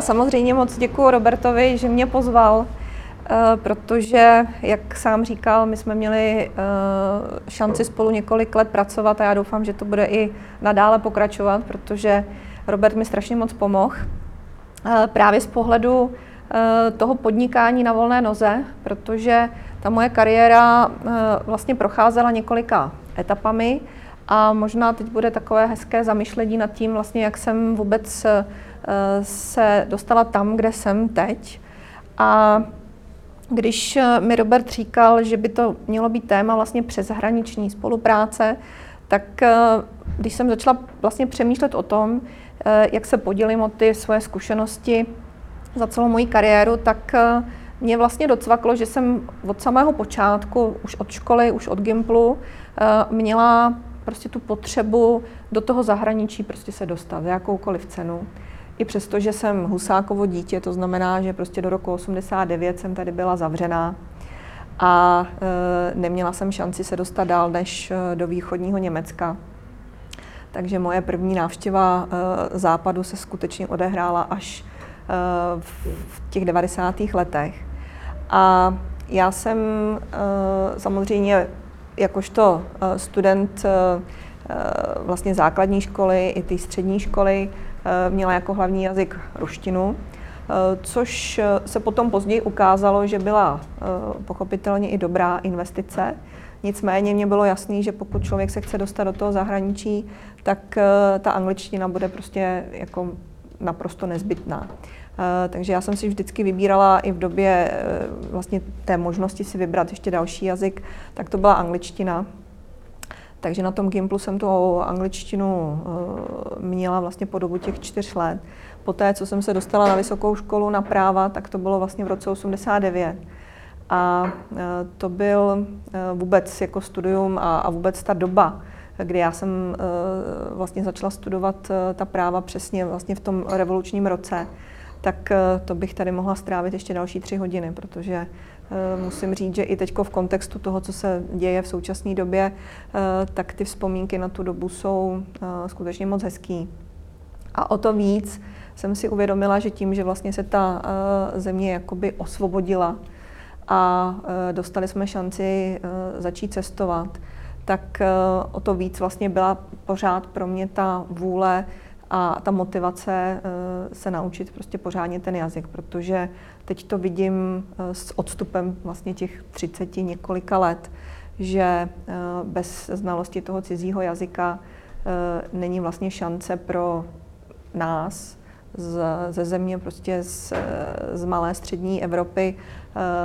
Samozřejmě moc děkuji Robertovi, že mě pozval, eh, protože, jak sám říkal, my jsme měli eh, šanci spolu několik let pracovat a já doufám, že to bude i nadále pokračovat, protože Robert mi strašně moc pomohl. Eh, právě z pohledu toho podnikání na volné noze, protože ta moje kariéra vlastně procházela několika etapami a možná teď bude takové hezké zamyšlení nad tím, vlastně, jak jsem vůbec se dostala tam, kde jsem teď. A když mi Robert říkal, že by to mělo být téma vlastně přeshraniční spolupráce, tak eh, když jsem začala vlastně přemýšlet o tom, eh, jak se podělím o ty svoje zkušenosti za celou moji kariéru, tak eh, mě vlastně docvaklo, že jsem od samého počátku, už od školy, už od Gimplu, měla prostě tu potřebu do toho zahraničí prostě se dostat za jakoukoliv cenu. I přesto, že jsem Husákovo dítě, to znamená, že prostě do roku 89 jsem tady byla zavřená a e, neměla jsem šanci se dostat dál než e, do východního Německa. Takže moje první návštěva e, západu se skutečně odehrála až v, těch 90. letech. A já jsem samozřejmě jakožto student vlastně základní školy i ty střední školy měla jako hlavní jazyk ruštinu, eh, což eh, se potom později ukázalo, že byla pochopitelně i dobrá investice. Nicméně mě bylo jasné, že pokud člověk se chce dostat do toho zahraničí, tak ta angličtina bude prostě jako naprosto nezbytná. Takže já jsem si vždycky vybírala i v době vlastně té možnosti si vybrat ještě další jazyk, tak to byla angličtina. Takže na tom Gimplu jsem tu angličtinu eh, měla vlastně po dobu těch čtyř let. Poté, co jsem se dostala na vysokou školu na práva, tak to bylo vlastně v roce 89. A eh, to byl eh, vůbec jako studium a, vůbec ta doba, kdy já jsem vlastně začala studovat ta práva přesně vlastně v tom revolučním roce, tak to bych tady mohla strávit ještě další tři hodiny, protože musím říct, že i teď v kontextu toho, co se děje v současné době, eh, tak ty vzpomínky na tu dobu jsou eh, skutečně moc hezký. A o to víc jsem si uvědomila, že tím, že vlastně se ta země jakoby osvobodila a dostali jsme šanci začít cestovat, tak o to víc vlastně byla pořád pro mě ta vůle a ta motivace se naučit prostě pořádně ten jazyk, protože Teď to vidím eh, s odstupem vlastně těch 30 několika let, že eh, bez znalosti toho cizího jazyka eh, není vlastně šance pro nás z, ze země prostě z, z malé střední Evropy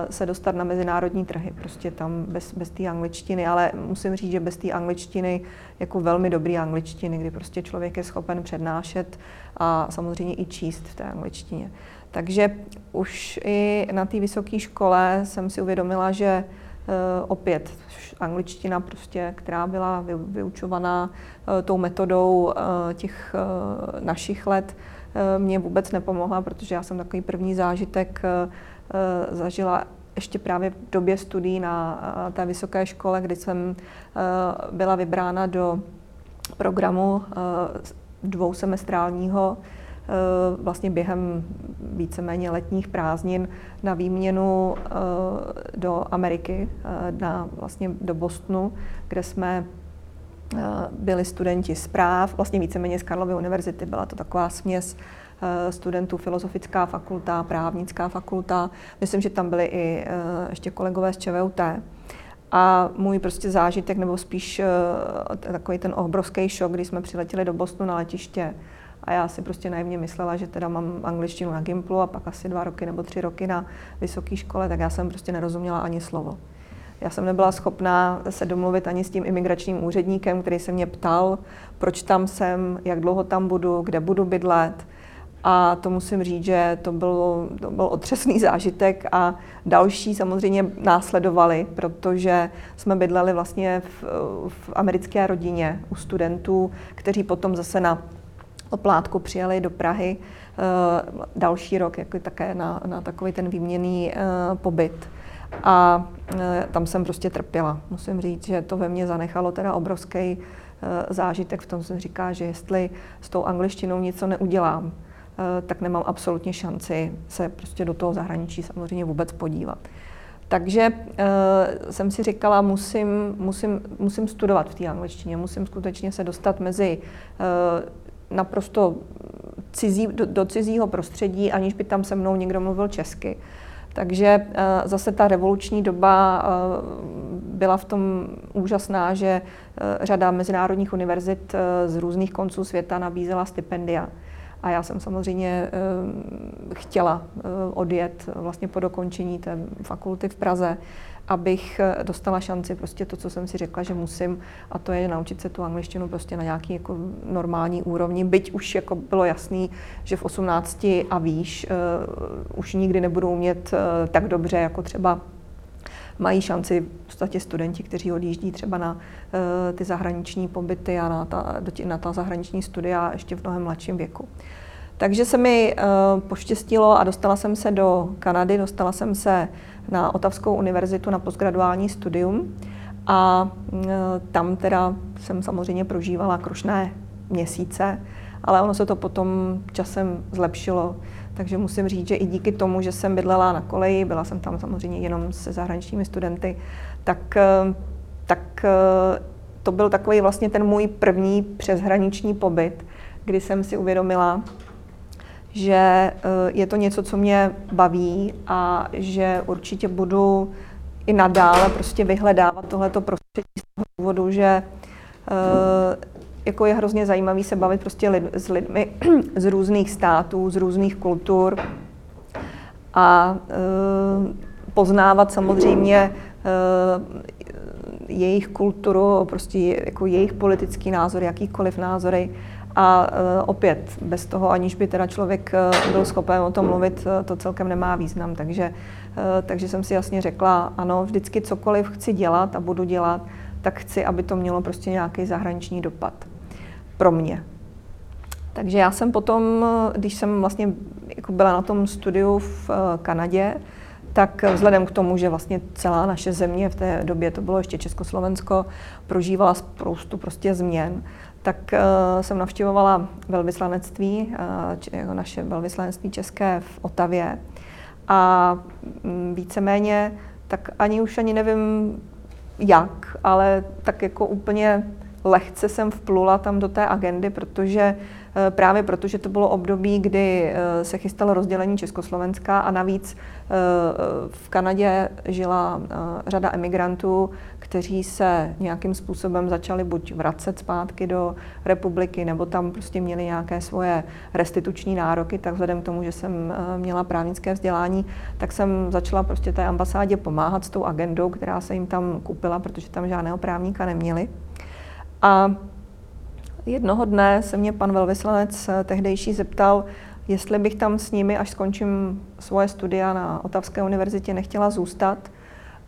se dostat na mezinárodní trhy. Prostě tam bez, bez té angličtiny, ale musím říct, že bez té angličtiny jako velmi dobrý angličtiny, kdy prostě člověk je schopen přednášet a samozřejmě i číst v té angličtině. Takže už i na té vysoké škole jsem si uvědomila, že eh, opět angličtina, prostě, která byla vyučovaná eh, tou metodou eh, těch našich let, mě vůbec nepomohla, protože já jsem takový první zážitek zažila ještě právě v době studií na té vysoké škole, kdy jsem byla vybrána do programu dvousemestrálního Eh, vlastně během víceméně letních prázdnin na výměnu eh, do Ameriky, eh, na, vlastně do Bostonu, kde jsme byli studenti zpráv, vlastně víceméně z Karlovy univerzity. Byla to taková směs studentů, filozofická fakulta, právnická fakulta. Myslím, že tam byli i ještě kolegové z ČVUT. A můj prostě zážitek, nebo spíš takový ten obrovský šok, když jsme přiletěli do Bostonu na letiště, a já si prostě naivně myslela, že teda mám angličtinu na Gimplu a pak asi dva roky nebo tři roky na vysoké škole, tak já jsem prostě nerozuměla ani slovo. Já jsem nebyla schopná se domluvit ani s tím imigračním úředníkem, který se mě ptal, proč tam jsem, jak dlouho tam budu, kde budu bydlet. A to musím říct, že to byl, to byl otřesný zážitek a další samozřejmě následovali, protože jsme bydleli vlastně v, v americké rodině u studentů, kteří potom zase na oplátku přijeli do Prahy uh, další rok, jako také na, na takový ten výměný uh, pobyt. A uh, tam jsem prostě trpěla. Musím říct, že to ve mně zanechalo teda obrovský zážitek v tom, jsem říká, že jestli s tou angličtinou něco neudělám, tak nemám absolutně šanci se prostě do toho zahraničí samozřejmě vůbec podívat. Takže jsem si říkala, musím, musím, musím studovat v té angličtině, musím skutečně se dostat mezi naprosto cizí, do, do cizího prostředí, aniž by tam se mnou někdo mluvil česky. Takže uh, zase ta revoluční doba uh, byla v tom úžasná, že uh, řada mezinárodních univerzit z různých konců světa nabízela stipendia. A já jsem samozřejmě chtěla odjet vlastně po dokončení té fakulty v Praze, abych eh, dostala šanci prostě to, co jsem si řekla, že musím, a to je naučit se tu angličtinu prostě na nějaký jako normální úrovni, byť už jako bylo jasný, že v 18 a výš uh, už nikdy nebudou umět uh, tak dobře, jako třeba mají šanci v podstatě studenti, kteří odjíždí třeba na uh, ty zahraniční pobyty a na ta, na ta zahraniční studia ještě v mnohem mladším věku. Takže se mi uh, poštěstilo a dostala jsem se do Kanady, dostala jsem se na Otavskou univerzitu na postgraduální studium a uh, tam teda jsem samozřejmě prožívala krušné měsíce, ale ono se to potom časem zlepšilo. Takže musím říct, že i díky tomu, že jsem bydlela na koleji, byla jsem tam samozřejmě jenom se zahraničními studenty, tak, uh, tak to byl takový vlastně ten můj první přeshraniční pobyt, kdy jsem si uvědomila, že eh, je to něco, co mě baví a že určitě budu i nadále prostě vyhledávat tohleto prostředí z toho důvodu, že eh, jako je hrozně zajímavý se bavit prostě lid, s lidmi z různých států, z různých kultur a eh, poznávat samozřejmě jejich kulturu, prostě jako jejich politický názor, jakýkoliv názory a e, opět, bez toho, aniž by teda člověk e, byl schopen o tom mluvit, e, to celkem nemá význam. Takže, takže jsem si jasně řekla, ano, vždycky cokoliv chci dělat a budu dělat, tak chci, aby to mělo prostě nějaký zahraniční dopad pro mě. Takže já jsem potom, když jsem vlastně jako byla na tom studiu v Kanadě, tak vzhledem k tomu, že vlastně celá naše země v té době, to bylo ještě Československo, prožívala spoustu prostě změn, tak uh, jsem navštěvovala velvyslanectví, uh, naše velvyslanectví české v Otavě. A um, víceméně, tak ani už ani nevím jak, ale tak jako úplně lehce jsem vplula tam do té agendy, protože Eh, právě protože to bylo období, kdy eh, se chystalo rozdělení Československa a navíc eh, v Kanadě žila řada emigrantů, kteří se nějakým způsobem začali buď vracet zpátky do republiky, nebo tam prostě měli nějaké svoje restituční nároky, tak vzhledem k tomu, že jsem měla právnické vzdělání, tak jsem začala prostě té ambasádě pomáhat s tou agendou, která se jim tam kupila, protože tam žádného právníka neměli. A Jednoho dne se mě pan velvyslanec eh, tehdejší zeptal, jestli bych tam s nimi, až skončím svoje studia na Otavské univerzitě, nechtěla zůstat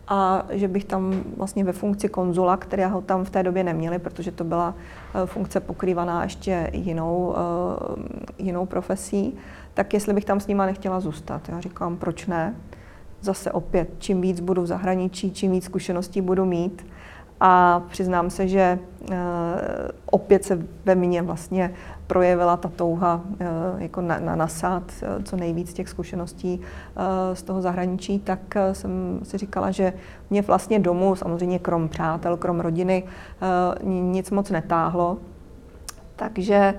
a že bych tam vlastně ve funkci konzula, kterého tam v té době neměli, protože to byla eh, funkce pokrývaná ještě jinou, eh, jinou profesí, tak jestli bych tam s nima nechtěla zůstat. Já říkám, proč ne? Zase opět, čím víc budu v zahraničí, čím víc zkušeností budu mít, a přiznám se, že eh, opět se ve mně vlastně projevila ta touha eh, jako na, na nasát eh, co nejvíc těch zkušeností z toho zahraničí, tak jsem si říkala, že mě vlastně domů, samozřejmě krom přátel, krom rodiny, nic moc netáhlo. Takže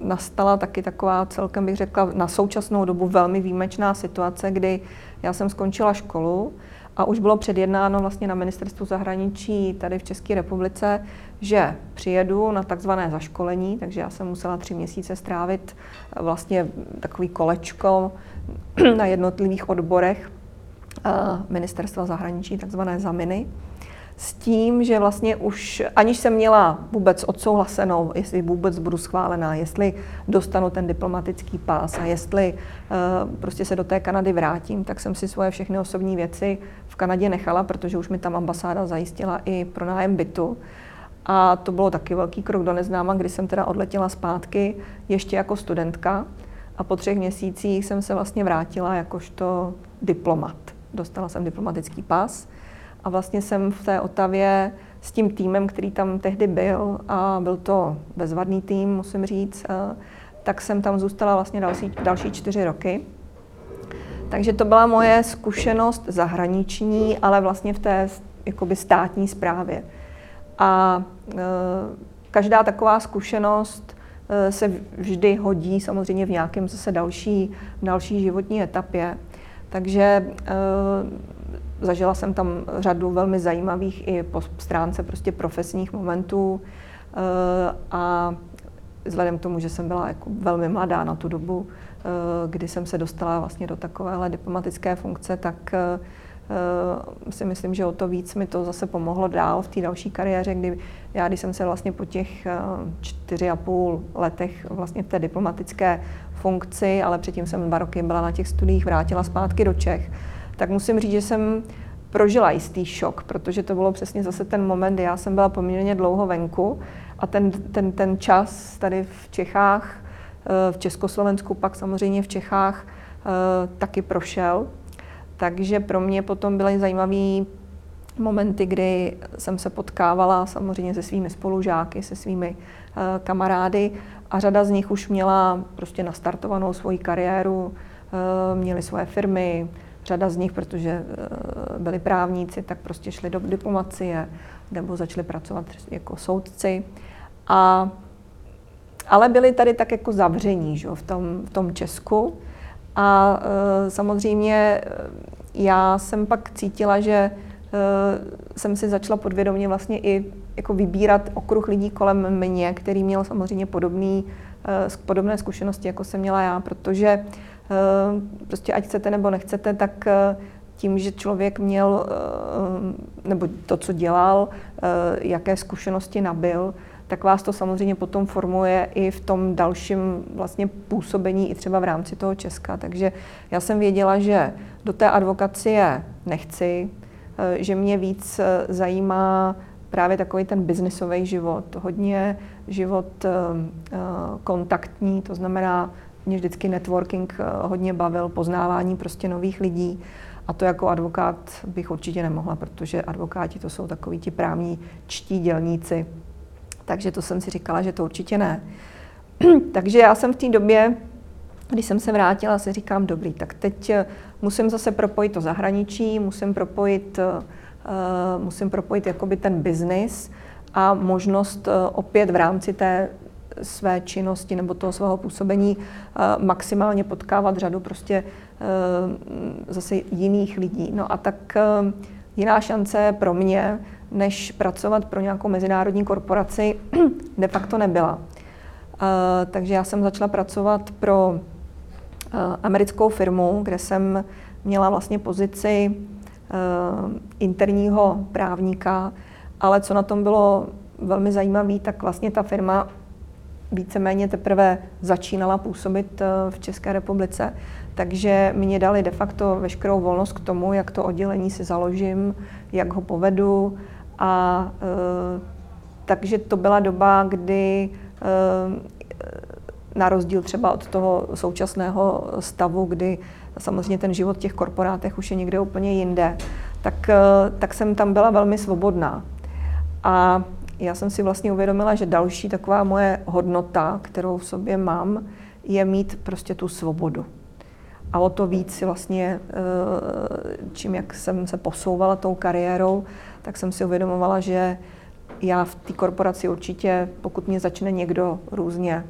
nastala taky taková celkem bych řekla na současnou dobu velmi výjimečná situace, kdy já jsem skončila školu, a už bylo předjednáno vlastně na ministerstvu zahraničí tady v České republice, že přijedu na takzvané zaškolení, takže já jsem musela tři měsíce strávit eh, vlastně takový kolečko na jednotlivých odborech eh, ministerstva zahraničí, takzvané zaminy s tím, že vlastně už, aniž jsem měla vůbec odsouhlasenou, jestli vůbec budu schválená, jestli dostanu ten diplomatický pás a jestli uh, prostě se do té Kanady vrátím, tak jsem si svoje všechny osobní věci v Kanadě nechala, protože už mi tam ambasáda zajistila i pro nájem bytu. A to bylo taky velký krok do neznáma, kdy jsem teda odletěla zpátky ještě jako studentka a po třech měsících jsem se vlastně vrátila jakožto diplomat. Dostala jsem diplomatický pás a vlastně jsem v té Otavě s tím týmem, který tam tehdy byl, a byl to bezvadný tým, musím říct, tak jsem tam zůstala vlastně další, další čtyři roky. Takže to byla moje zkušenost zahraniční, ale vlastně v té jakoby státní správě. A e, každá taková zkušenost e, se vždy hodí samozřejmě v nějakém zase další, další životní etapě. Takže e, zažila jsem tam řadu velmi zajímavých i po stránce prostě profesních momentů e, a vzhledem k tomu, že jsem byla jako velmi mladá na tu dobu, e, kdy jsem se dostala vlastně do takovéhle diplomatické funkce, tak Eh, si myslím, že o to víc mi to zase pomohlo dál v té další kariéře, kdy já, když jsem se vlastně po těch eh, čtyři a půl letech vlastně v té diplomatické funkci, ale předtím jsem dva roky byla na těch studiích, vrátila zpátky do Čech, tak musím říct, že jsem prožila jistý šok, protože to bylo přesně zase ten moment, kdy já jsem byla poměrně dlouho venku a ten, ten, ten čas tady v Čechách, eh, v Československu, pak samozřejmě v Čechách taky prošel. Takže pro mě potom byly zajímavé momenty, kdy jsem se potkávala samozřejmě se svými spolužáky, se svými uh, kamarády a řada z nich už měla prostě nastartovanou svoji kariéru, měli svoje firmy, řada z nich, protože uh, byli právníci, tak prostě šli do diplomacie nebo začali pracovat jako soudci. A, ale byli tady tak jako zavření že, v, tom, v tom Česku. A e, samozřejmě e, já jsem pak cítila, že e, jsem si začala podvědomě vlastně i jako vybírat okruh lidí kolem mě, který měl samozřejmě podobný, podobné zkušenosti, jako jsem měla já, protože prostě ať chcete nebo nechcete, tak tím, že člověk měl, nebo to, co dělal, jaké zkušenosti nabil, tak vás to samozřejmě potom formuje i v tom dalším vlastně působení i třeba v rámci toho Česka. Takže já jsem věděla, že do té advokacie nechci, eh, že mě víc eh, zajímá právě takový ten biznisový život, hodně život eh, kontaktní, to znamená, mě vždycky networking hodně bavil, poznávání prostě nových lidí. A to jako advokát bych určitě nemohla, protože advokáti to jsou takoví ti právní čtí dělníci, takže to jsem si říkala, že to určitě ne. takže já jsem v té době, když jsem se vrátila, si říkám, dobrý, tak teď eh, musím zase propojit to zahraničí, musím propojit, uh, musím propojit jakoby ten biznis a možnost uh, opět v rámci té své činnosti nebo toho svého působení uh, maximálně potkávat řadu prostě zase jiných lidí. No a tak jiná šance pro mě než pracovat pro nějakou mezinárodní korporaci, de facto nebyla. Takže já jsem začala pracovat pro americkou firmu, kde jsem měla vlastně pozici interního právníka, ale co na tom bylo velmi zajímavé, tak vlastně ta firma víceméně teprve začínala působit v České republice, takže mě dali de facto veškerou volnost k tomu, jak to oddělení si založím, jak ho povedu, a e, takže to byla doba, kdy e, na rozdíl třeba od toho současného stavu, kdy samozřejmě ten život v těch korporátech už je někde úplně jinde, tak, tak jsem tam byla velmi svobodná. A já jsem si vlastně uvědomila, že další taková moje hodnota, kterou v sobě mám, je mít prostě tu svobodu. A o to víc si vlastně, čím jak jsem se posouvala tou kariérou, tak jsem si uvědomovala, že já v té korporaci určitě, pokud mě začne někdo různě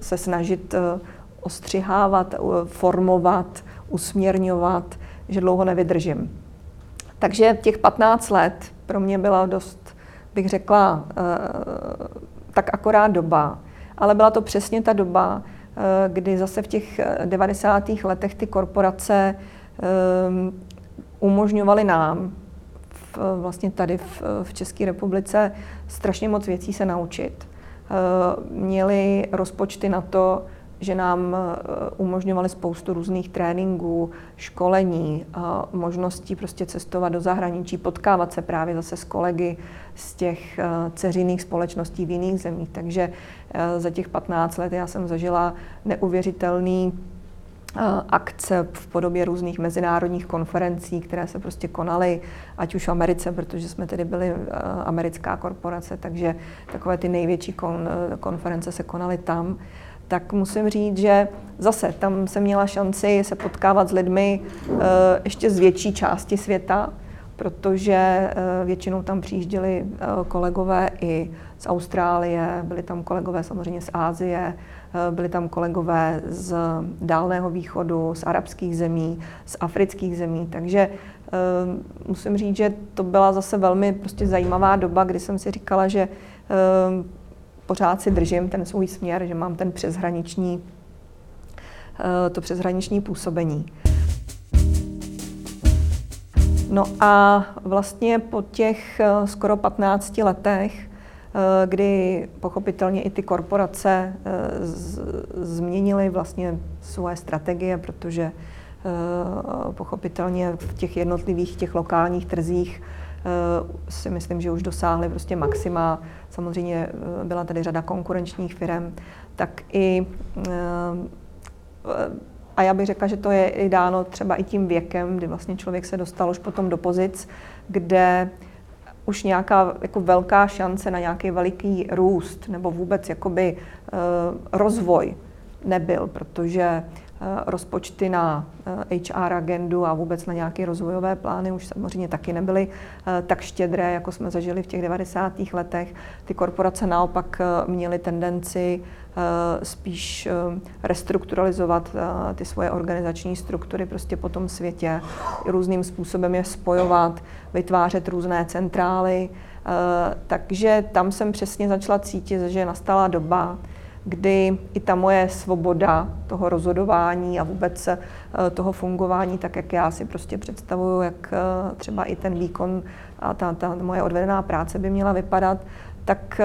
se snažit eh, ostřihávat, eh, formovat, usměrňovat, že dlouho nevydržím. Takže těch 15 let pro mě byla dost, bych řekla, eh, tak akorát doba. Ale byla to přesně ta doba, kdy zase v těch 90. letech ty korporace umožňovaly nám, vlastně tady v, v České republice strašně moc věcí se naučit. Eh, měli rozpočty na to, že nám eh, umožňovali spoustu různých tréninků, školení, možností prostě cestovat do zahraničí, potkávat se právě zase s kolegy z těch eh, ceřinných společností v jiných zemích. Takže za těch 15 let já jsem zažila neuvěřitelný akce v podobě různých mezinárodních konferencí, které se prostě konaly, ať už v Americe, protože jsme tedy byli americká korporace, takže takové ty největší kon, konference se konaly tam. Tak musím říct, že zase tam jsem měla šanci se potkávat s lidmi ještě z větší části světa, protože většinou tam přijížděli kolegové i z Austrálie, byli tam kolegové samozřejmě z Ázie, Eh, byli tam kolegové z Dálného východu, z arabských zemí, z afrických zemí, takže eh, musím říct, že to byla zase velmi prostě zajímavá doba, kdy jsem si říkala, že eh, pořád si držím ten svůj směr, že mám ten přeshraniční, to přeshraniční působení. No a vlastně po těch skoro 15 letech Eh, kdy pochopitelně i ty korporace eh, změnily vlastně svoje strategie, protože eh, pochopitelně v těch jednotlivých, těch lokálních trzích si myslím, že už dosáhly prostě maxima. Samozřejmě byla tady řada konkurenčních firm, tak i a já bych řekla, že to je i dáno třeba i tím věkem, kdy vlastně člověk se dostal už potom do pozic, kde už nějaká jako velká šance na nějaký veliký růst nebo vůbec jakoby rozvoj nebyl, protože rozpočty na uh, eh, HR agendu a vůbec na nějaké rozvojové plány už samozřejmě taky nebyly tak štědré, jako jsme zažili v těch 90. letech. Ty korporace naopak měly tendenci Eh, spíš eh, restrukturalizovat eh, ty svoje organizační struktury prostě po tom světě, různým způsobem je spojovat, vytvářet různé centrály. Takže tam jsem přesně začala cítit, že nastala doba, kdy i ta moje svoboda toho rozhodování a vůbec toho fungování, tak jak já si prostě představuju, jak třeba i ten výkon a ta, ta moje odvedená práce by měla vypadat, tak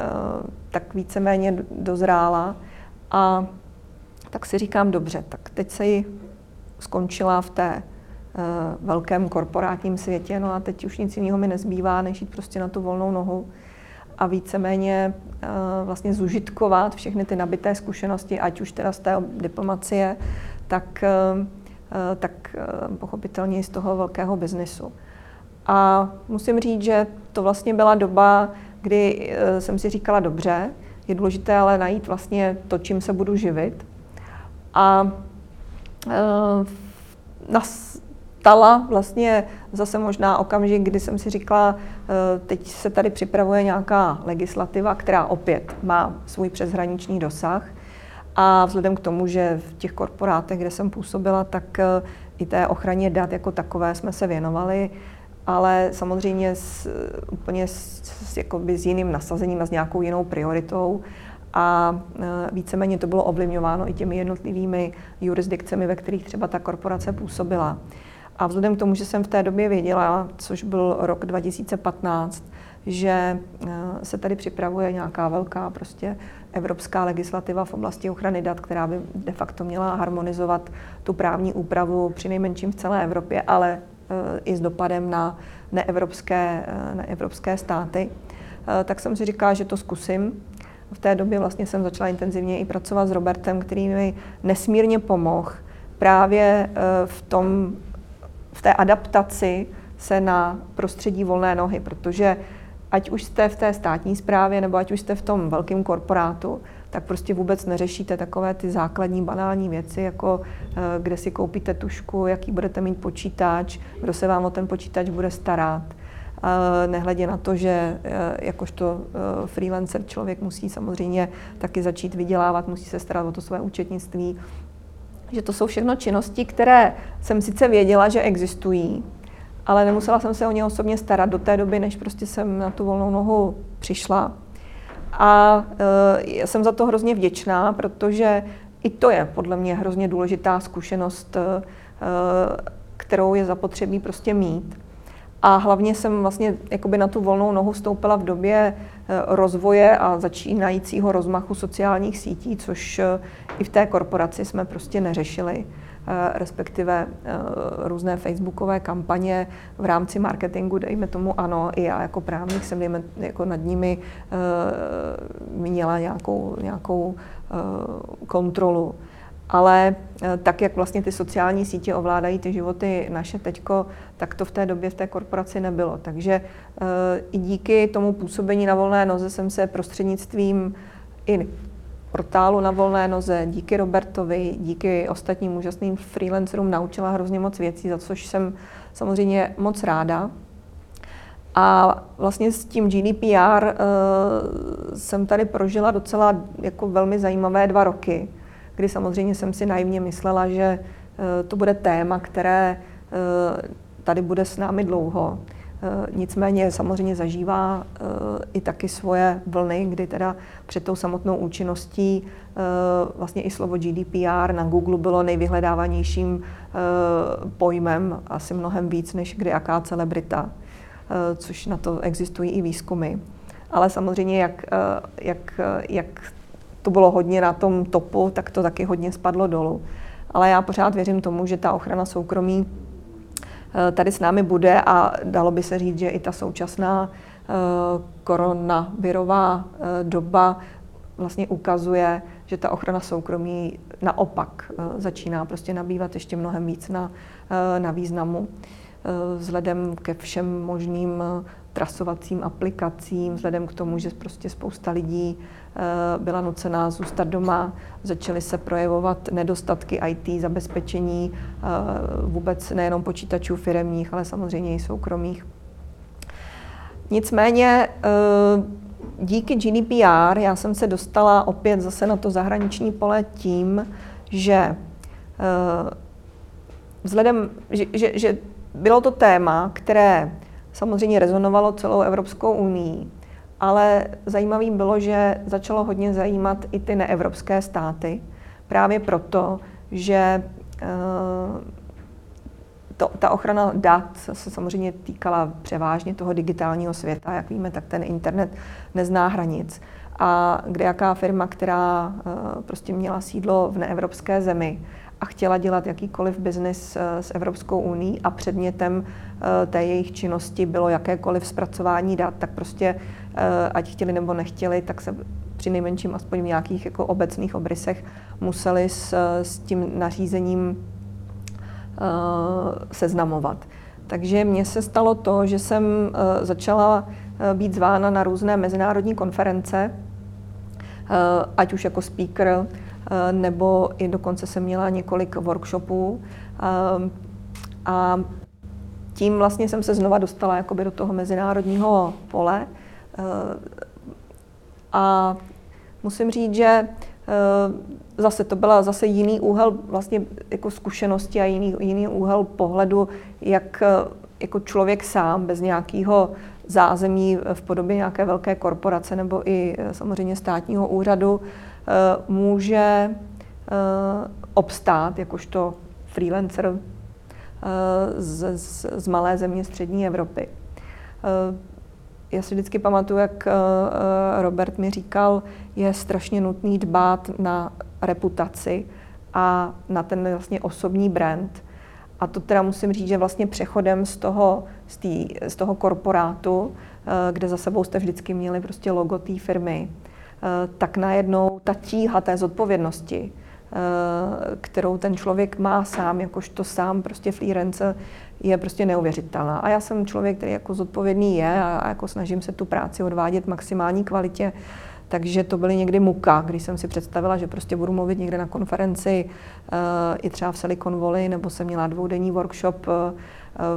Eh, tak víceméně dozrála. A tak si říkám, dobře, tak teď se ji skončila v té velkém korporátním světě, no a teď už nic jiného mi nezbývá, než jít prostě na tu volnou nohu a víceméně uh, vlastně zužitkovat všechny ty nabité zkušenosti, ať už teda z té diplomacie, tak, uh, tak uh, pochopitelně i z toho velkého biznesu. A musím říct, že to vlastně byla doba, kdy eh, jsem si říkala, dobře, je důležité ale najít vlastně to, čím se budu živit. A e, nastala vlastně zase možná okamžik, kdy jsem si říkala, e, teď se tady připravuje nějaká legislativa, která opět má svůj přeshraniční dosah. A vzhledem k tomu, že v těch korporátech, kde jsem působila, tak i té ochraně dat jako takové jsme se věnovali ale samozřejmě s, úplně s, jakoby s jiným nasazením a s nějakou jinou prioritou. A víceméně to bylo ovlivňováno i těmi jednotlivými jurisdikcemi, ve kterých třeba ta korporace působila. A vzhledem k tomu, že jsem v té době věděla, což byl rok 2015, že e, se tady připravuje nějaká velká prostě evropská legislativa v oblasti ochrany dat, která by de facto měla harmonizovat tu právní úpravu při nejmenším v celé Evropě, ale i s dopadem na neevropské, neevropské státy, tak jsem si říkala, že to zkusím. V té době vlastně jsem začala intenzivně i pracovat s Robertem, který mi nesmírně pomohl právě v, tom, v té adaptaci se na prostředí volné nohy, protože ať už jste v té státní správě nebo ať už jste v tom velkém korporátu, tak prostě vůbec neřešíte takové ty základní banální věci, jako eh, kde si koupíte tušku, jaký budete mít počítač, kdo se vám o ten počítač bude starat. Nehledě na to, že eh, jakožto eh, freelancer člověk musí samozřejmě taky začít vydělávat, musí se starat o to své účetnictví, že to jsou všechno činnosti, které jsem sice věděla, že existují, ale nemusela jsem se o ně osobně starat do té doby, než prostě jsem na tu volnou nohu přišla. A uh, jsem za to hrozně vděčná, protože i to je podle mě hrozně důležitá zkušenost, uh, kterou je zapotřebí prostě mít. A hlavně jsem vlastně jakoby na tu volnou nohu vstoupila v době rozvoje a začínajícího rozmachu sociálních sítí, což i v té korporaci jsme prostě neřešili. Eh, respektive eh, různé facebookové kampaně v rámci marketingu, dejme tomu ano, i já jako právník jsem dejme, jako nad nimi eh, měla nějakou, nějakou kontrolu. Ale tak, jak vlastně ty sociální sítě ovládají ty životy naše teďko, tak to v té době v té korporaci nebylo. Takže i díky tomu působení na volné noze jsem se prostřednictvím i portálu na volné noze, díky Robertovi, díky ostatním úžasným freelancerům naučila hrozně moc věcí, za což jsem samozřejmě moc ráda. A vlastně s tím GDPR uh, jsem tady prožila docela jako velmi zajímavé dva roky, kdy samozřejmě jsem si naivně myslela, že uh, to bude téma, které uh, tady bude s námi dlouho. Nicméně samozřejmě zažívá i taky svoje vlny, kdy teda před tou samotnou účinností vlastně i slovo GDPR na Google bylo nejvyhledávanějším pojmem, asi mnohem víc než kdy jaká celebrita. Eh, což na to existují i výzkumy. Ale samozřejmě, jak, eh, jak, eh, jak to bylo hodně na tom topu, tak to taky hodně spadlo dolů. Ale já pořád věřím tomu, že ta ochrana soukromí tady s námi bude a dalo by se říct, že i ta současná koronavirová doba vlastně ukazuje, že ta ochrana soukromí naopak začíná prostě nabývat ještě mnohem víc na, na významu. Eh, vzhledem ke všem možným eh, trasovacím aplikacím, vzhledem k tomu, že prostě spousta lidí eh, byla nucená zůstat doma, začaly se projevovat nedostatky IT, zabezpečení vůbec nejenom počítačů firemních, ale samozřejmě i soukromých. Nicméně díky GDPR já jsem se dostala opět zase na to zahraniční pole tím, že vzhledem, že, že, že bylo to téma, které samozřejmě rezonovalo celou Evropskou unii, ale zajímavým bylo, že začalo hodně zajímat i ty neevropské státy, právě proto, že eh, to, ta ochrana dat se samozřejmě týkala převážně toho digitálního světa. Jak víme, tak ten internet nezná hranic. A kde jaká firma, která eh, prostě měla sídlo v neevropské zemi, a chtěla dělat jakýkoliv biznis eh, s Evropskou uní a předmětem eh, té jejich činnosti bylo jakékoliv zpracování dat, tak prostě eh, ať chtěli nebo nechtěli, tak se při nejmenším aspoň v nějakých jako obecných obrysech museli s, s tím nařízením seznamovat. Takže mně se stalo to, že jsem začala být zvána na různé mezinárodní konference, ať už jako speaker, nebo i dokonce jsem měla několik workshopů. Eh, a tím vlastně jsem se znova dostala jakoby do toho mezinárodního pole. Eh, a musím říct, že zase to byla zase jiný úhel vlastně jako zkušenosti a jiný, jiný úhel pohledu, jak jako člověk sám bez nějakého zázemí v podobě nějaké velké korporace nebo i samozřejmě státního úřadu Eh, může eh, obstát jakožto freelancer eh, z, z, z malé země střední Evropy. Já si vždycky pamatuju, jak Robert mi říkal, je strašně nutný dbát na reputaci a na ten vlastně osobní brand. A to teda musím říct, že vlastně přechodem z toho, z, tý, z toho korporátu, kde za sebou jste vždycky měli prostě logo té firmy, Eh, tak najednou ta tíha té zodpovědnosti, eh, kterou ten člověk má sám, jakožto sám prostě freelancer, je prostě neuvěřitelná. A já jsem člověk, který jako zodpovědný je a jako snažím se tu práci odvádět maximální kvalitě, takže to byly někdy muka, když jsem si představila, že prostě budu mluvit někde na konferenci uh, i třeba v Silicon Valley, nebo jsem měla dvoudenní workshop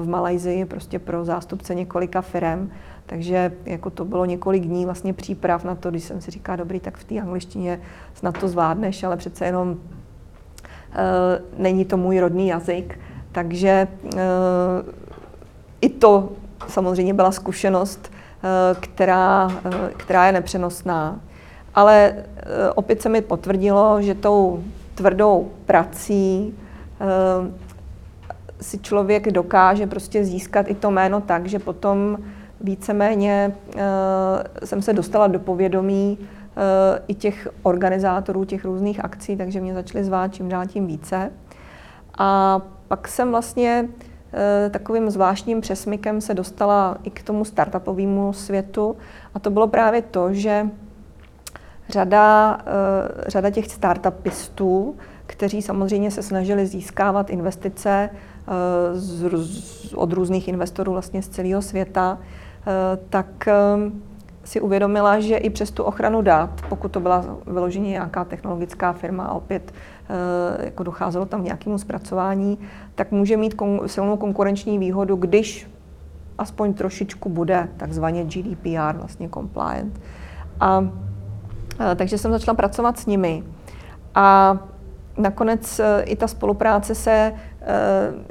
v Malajzii prostě pro zástupce několika firm. Takže jako to bylo několik dní vlastně příprav na to, když jsem si říkala, dobrý, tak v té angličtině snad to zvládneš, ale přece jenom uh, není to můj rodný jazyk. Takže uh, i to samozřejmě byla zkušenost, uh, která, uh, která je nepřenosná. Ale uh, opět se mi potvrdilo, že tou tvrdou prací si člověk dokáže prostě získat i to jméno tak, že potom víceméně uh, jsem se dostala do povědomí uh, i těch organizátorů těch různých akcí, takže mě začaly zvát čím dál tím více. A pak jsem vlastně uh, takovým zvláštním přesmykem se dostala i k tomu startupovému světu a to bylo právě to, že řada, řada těch startupistů, kteří samozřejmě se snažili získávat investice z, od různých investorů vlastně z celého světa, Eh, tak eh, si uvědomila, že i přes tu ochranu dat, pokud to byla vyloženě nějaká technologická firma a opět jako docházelo tam k nějakému zpracování, tak může mít kon- silnou konkurenční výhodu, když aspoň trošičku bude takzvaně GDPR vlastně compliant. A, e, takže jsem začala pracovat s nimi. A nakonec i ta spolupráce se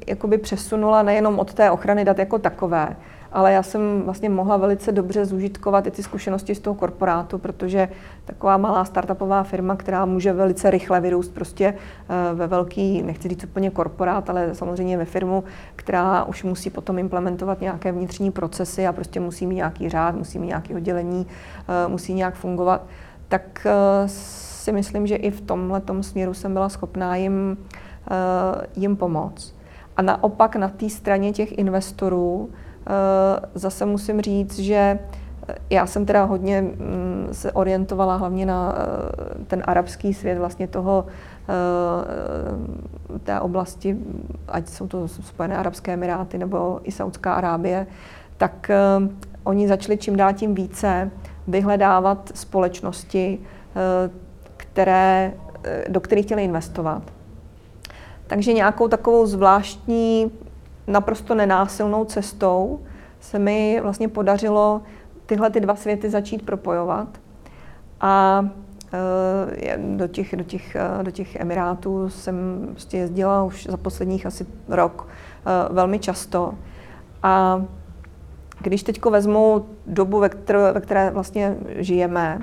jakoby přesunula nejenom od té ochrany dat jako takové, ale já jsem vlastně mohla velice dobře zúžitkovat i ty zkušenosti z toho korporátu, protože taková malá startupová firma, která může velice rychle vyrůst prostě eh, ve velký, nechci říct úplně korporát, ale samozřejmě ve firmu, která už musí potom implementovat nějaké vnitřní procesy a prostě musí mít nějaký řád, musí mít nějaké oddělení, eh, musí nějak fungovat, tak eh, si myslím, že i v tomhle směru jsem byla schopná jim, jim pomoct. A naopak na té straně těch investorů Eh, zase musím říct, že eh, já jsem teda hodně mm, se orientovala hlavně na eh, ten arabský svět, vlastně toho té oblasti, ať jsou to Spojené arabské emiráty nebo i Saudská Arábie, tak oni začali čím dál tím více vyhledávat společnosti, které, do kterých chtěli investovat. Takže nějakou takovou zvláštní naprosto nenásilnou cestou se mi vlastně podařilo tyhle ty dva světy začít propojovat. A eh, do těch, do těch, eh, do těch Emirátů jsem prostě jezdila už za posledních asi rok eh, velmi často. A když teď vezmu dobu, ve které, ve které vlastně žijeme,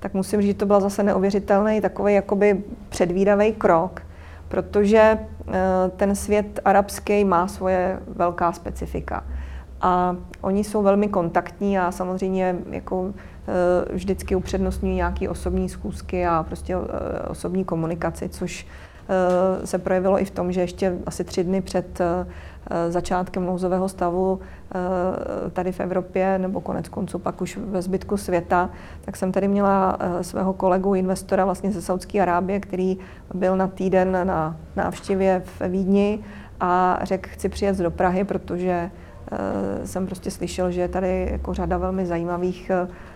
tak musím říct, že to byl zase neuvěřitelný takový jakoby předvídavý krok, protože eh, ten svět arabský má svoje velká specifika. A oni jsou velmi kontaktní a samozřejmě jako eh, vždycky upřednostňují nějaké osobní schůzky a prostě eh, osobní komunikaci, což se projevilo i v tom, že ještě asi tři dny před začátkem nouzového stavu eh, tady v Evropě, nebo konec konců pak už ve zbytku světa, tak jsem tady měla eh, svého kolegu, investora vlastně ze Saudské Arábie, který byl na týden na návštěvě v Vídni a řekl, chci přijet do Prahy, protože jsem prostě slyšel, že je tady jako řada velmi zajímavých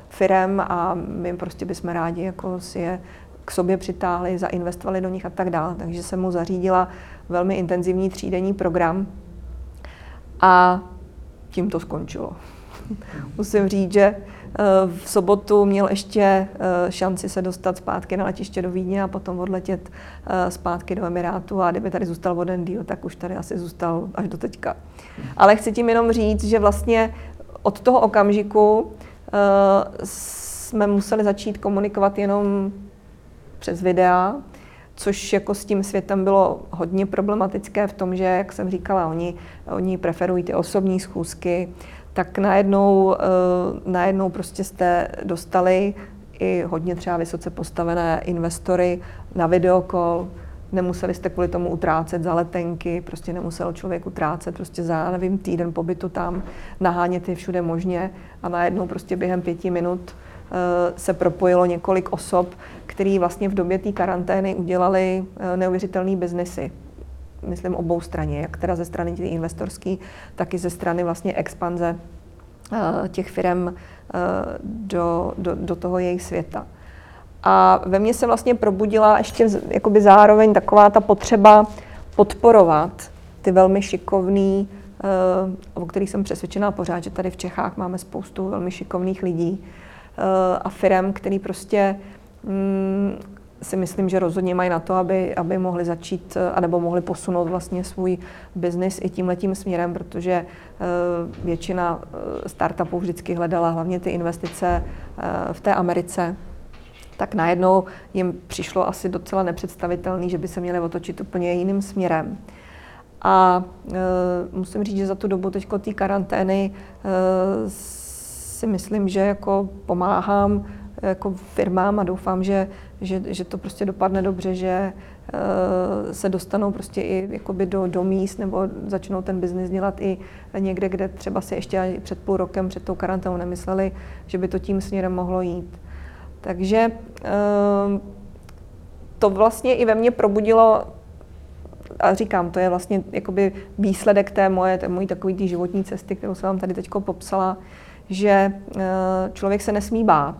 firm a my prostě bychom rádi jako si je k sobě přitáhli, zainvestovali do nich a tak dále. Takže jsem mu zařídila velmi intenzivní třídenní program, a tím to skončilo. Musím říct, že eh, v sobotu měl ještě eh, šanci se dostat zpátky na letiště do Vídně a potom odletět eh, zpátky do Emirátu a kdyby tady zůstal o den díl, tak už tady asi zůstal až do teďka. Ale chci tím jenom říct, že vlastně od toho okamžiku jsme museli začít komunikovat jenom přes videa, což jako s tím světem bylo hodně problematické v tom, že, jak jsem říkala, oni, oni preferují ty osobní schůzky, tak najednou, eh, najednou prostě jste dostali i hodně třeba vysoce postavené investory na videokol, nemuseli jste kvůli tomu utrácet za letenky, prostě nemusel člověk utrácet prostě za, nevím, týden pobytu tam, nahánět je všude možně a najednou prostě během pěti minut se propojilo několik osob, který vlastně v době té karantény udělali eh, neuvěřitelné biznesy. Myslím obou straně, jak teda ze strany investorský, tak i ze strany vlastně expanze eh, těch firm do, do, do toho jejich světa. A ve mně se vlastně probudila ještě jakoby zároveň taková ta potřeba podporovat ty velmi šikovný, o kterých jsem přesvědčená pořád, že tady v Čechách máme spoustu velmi šikovných lidí, Eh, a firm, který prostě mm, si myslím, že rozhodně mají na to, aby, aby mohli začít, eh, anebo mohli posunout vlastně svůj biznis i tímhletím směrem, protože eh, většina startupů vždycky hledala hlavně ty investice v té Americe, tak najednou jim přišlo asi docela nepředstavitelný, že by se měli otočit úplně jiným směrem. A e, musím říct, že za tu dobu teď té karantény e, si myslím, že jako pomáhám jako firmám a doufám, že, že, že to prostě dopadne dobře, že uh, se dostanou prostě i jakoby do, do míst nebo začnou ten biznis dělat i někde, kde třeba si ještě před půl rokem, před tou karanténou nemysleli, že by to tím směrem mohlo jít. Takže uh, to vlastně i ve mně probudilo a říkám, to je vlastně jakoby výsledek té moje, té mojí takové životní cesty, kterou jsem vám tady teď popsala, že člověk se nesmí bát.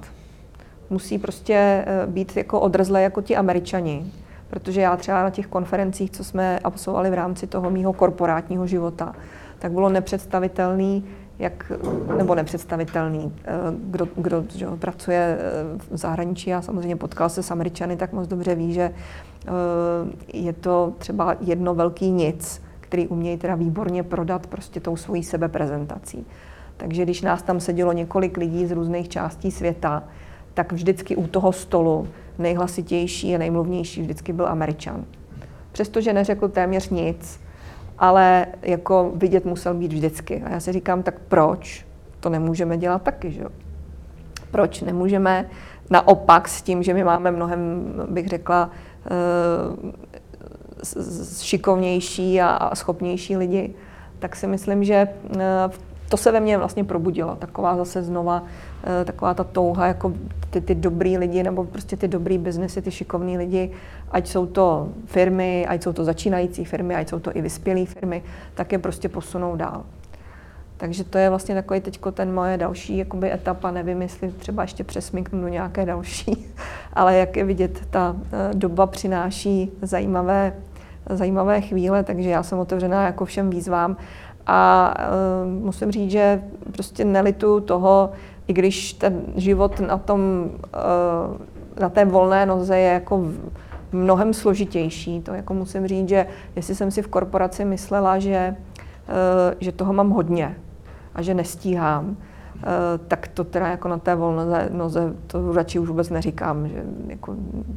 Musí prostě být jako odrzlé jako ti američani. Protože já třeba na těch konferencích, co jsme absolvovali v rámci toho mýho korporátního života, tak bylo nepředstavitelný, jak, nebo nepředstavitelný, eh, kdo, kdo že, pracuje eh, v zahraničí a samozřejmě potkal se s Američany, tak moc dobře ví, že eh, je to třeba jedno velký nic, který umějí teda výborně prodat prostě tou svojí sebeprezentací. Takže když nás tam sedělo několik lidí z různých částí světa, tak vždycky u toho stolu nejhlasitější a nejmluvnější vždycky byl Američan. Přestože neřekl téměř nic, ale jako vidět musel být vždycky. A já si říkám, tak proč to nemůžeme dělat taky, že Proč nemůžeme naopak s tím, že my máme mnohem, bych řekla, eh, šikovnější a schopnější lidi, tak si myslím, že eh, to se ve mně vlastně probudilo. Taková zase znova, eh, taková ta touha, jako ty, ty dobrý lidi, nebo prostě ty dobrý biznesy, ty šikovní lidi, ať jsou to firmy, ať jsou to začínající firmy, ať jsou to i vyspělé firmy, tak je prostě posunou dál. Takže to je vlastně takový teď ten moje další jakoby etapa, nevím, jestli třeba ještě přesmyknu do nějaké další, ale jak je vidět, ta eh, doba přináší zajímavé, zajímavé chvíle, takže já jsem otevřená jako všem výzvám a uh, musím říct, že prostě nelitu toho, i když ten život na tom, uh, na té volné noze je jako mnohem složitější. To jako musím říct, že jestli jsem si v korporaci myslela, že, uh, že toho mám hodně a že nestíhám, tak to teda jako na té volné noze, to radši už vůbec neříkám, že jako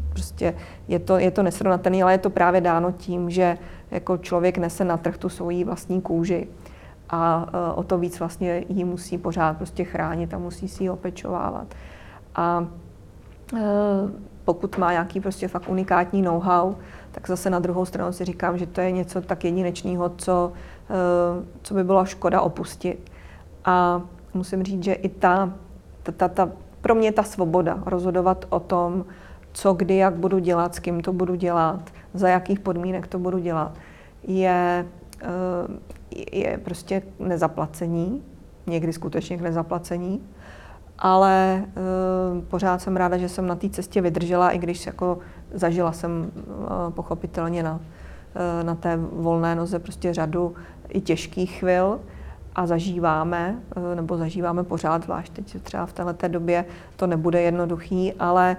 prostě je to, je to nesrovnatelné, ale je to právě dáno tím, že jako člověk nese na trh tu svoji vlastní kůži a e, o to víc vlastně ji musí pořád prostě chránit a musí si ji opečovávat. A e, pokud má nějaký prostě fakt unikátní know-how, tak zase na druhou stranu si říkám, že to je něco tak jedinečného, co, e, co by bylo škoda opustit. A musím říct, že i ta, ta, ta, ta pro mě ta svoboda rozhodovat o tom, co kdy, jak budu dělat, s kým to budu dělat, za jakých podmínek to budu dělat, je, eh, je prostě nezaplacení, někdy skutečně k nezaplacení, ale uh, pořád jsem ráda, že jsem na té cestě vydržela, i když jako zažila jsem uh, pochopitelně na, na té volné noze prostě řadu i těžkých chvil a zažíváme, nebo zažíváme pořád, zvlášť teď třeba v této době to nebude jednoduchý, ale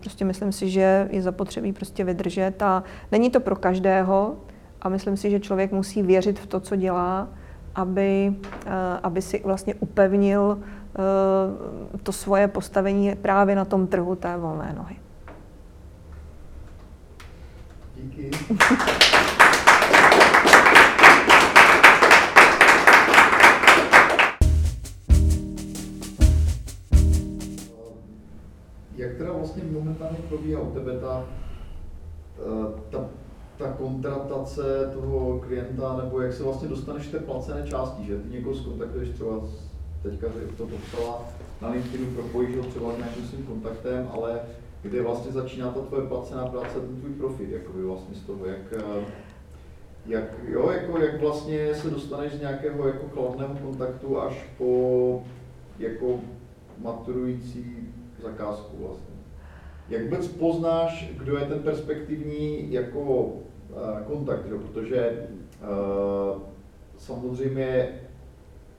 prostě myslím si, že je zapotřebí prostě vydržet a není to pro každého, a myslím si, že člověk musí věřit v to, co dělá, aby, eh, aby si vlastně upevnil eh, to svoje postavení právě na tom trhu té volné nohy. Díky. vlastně momentálně probíhá u tebe ta, eh, ta ta kontratace toho klienta, nebo jak se vlastně dostaneš té placené části, že ty někoho zkontaktuješ třeba, teďka to popsala, na LinkedInu propojíš ho třeba s nějakým svým kontaktem, ale kde vlastně začíná ta tvoje placená práce, ten tvůj profit, jakoby vlastně z toho, jak, jak, jo, jako, jak vlastně se dostaneš z nějakého jako kladného kontaktu až po jako maturující zakázku vlastně. Jak vůbec poznáš, kdo je ten perspektivní jako Eh, kontakt, jo, protože uh, samozřejmě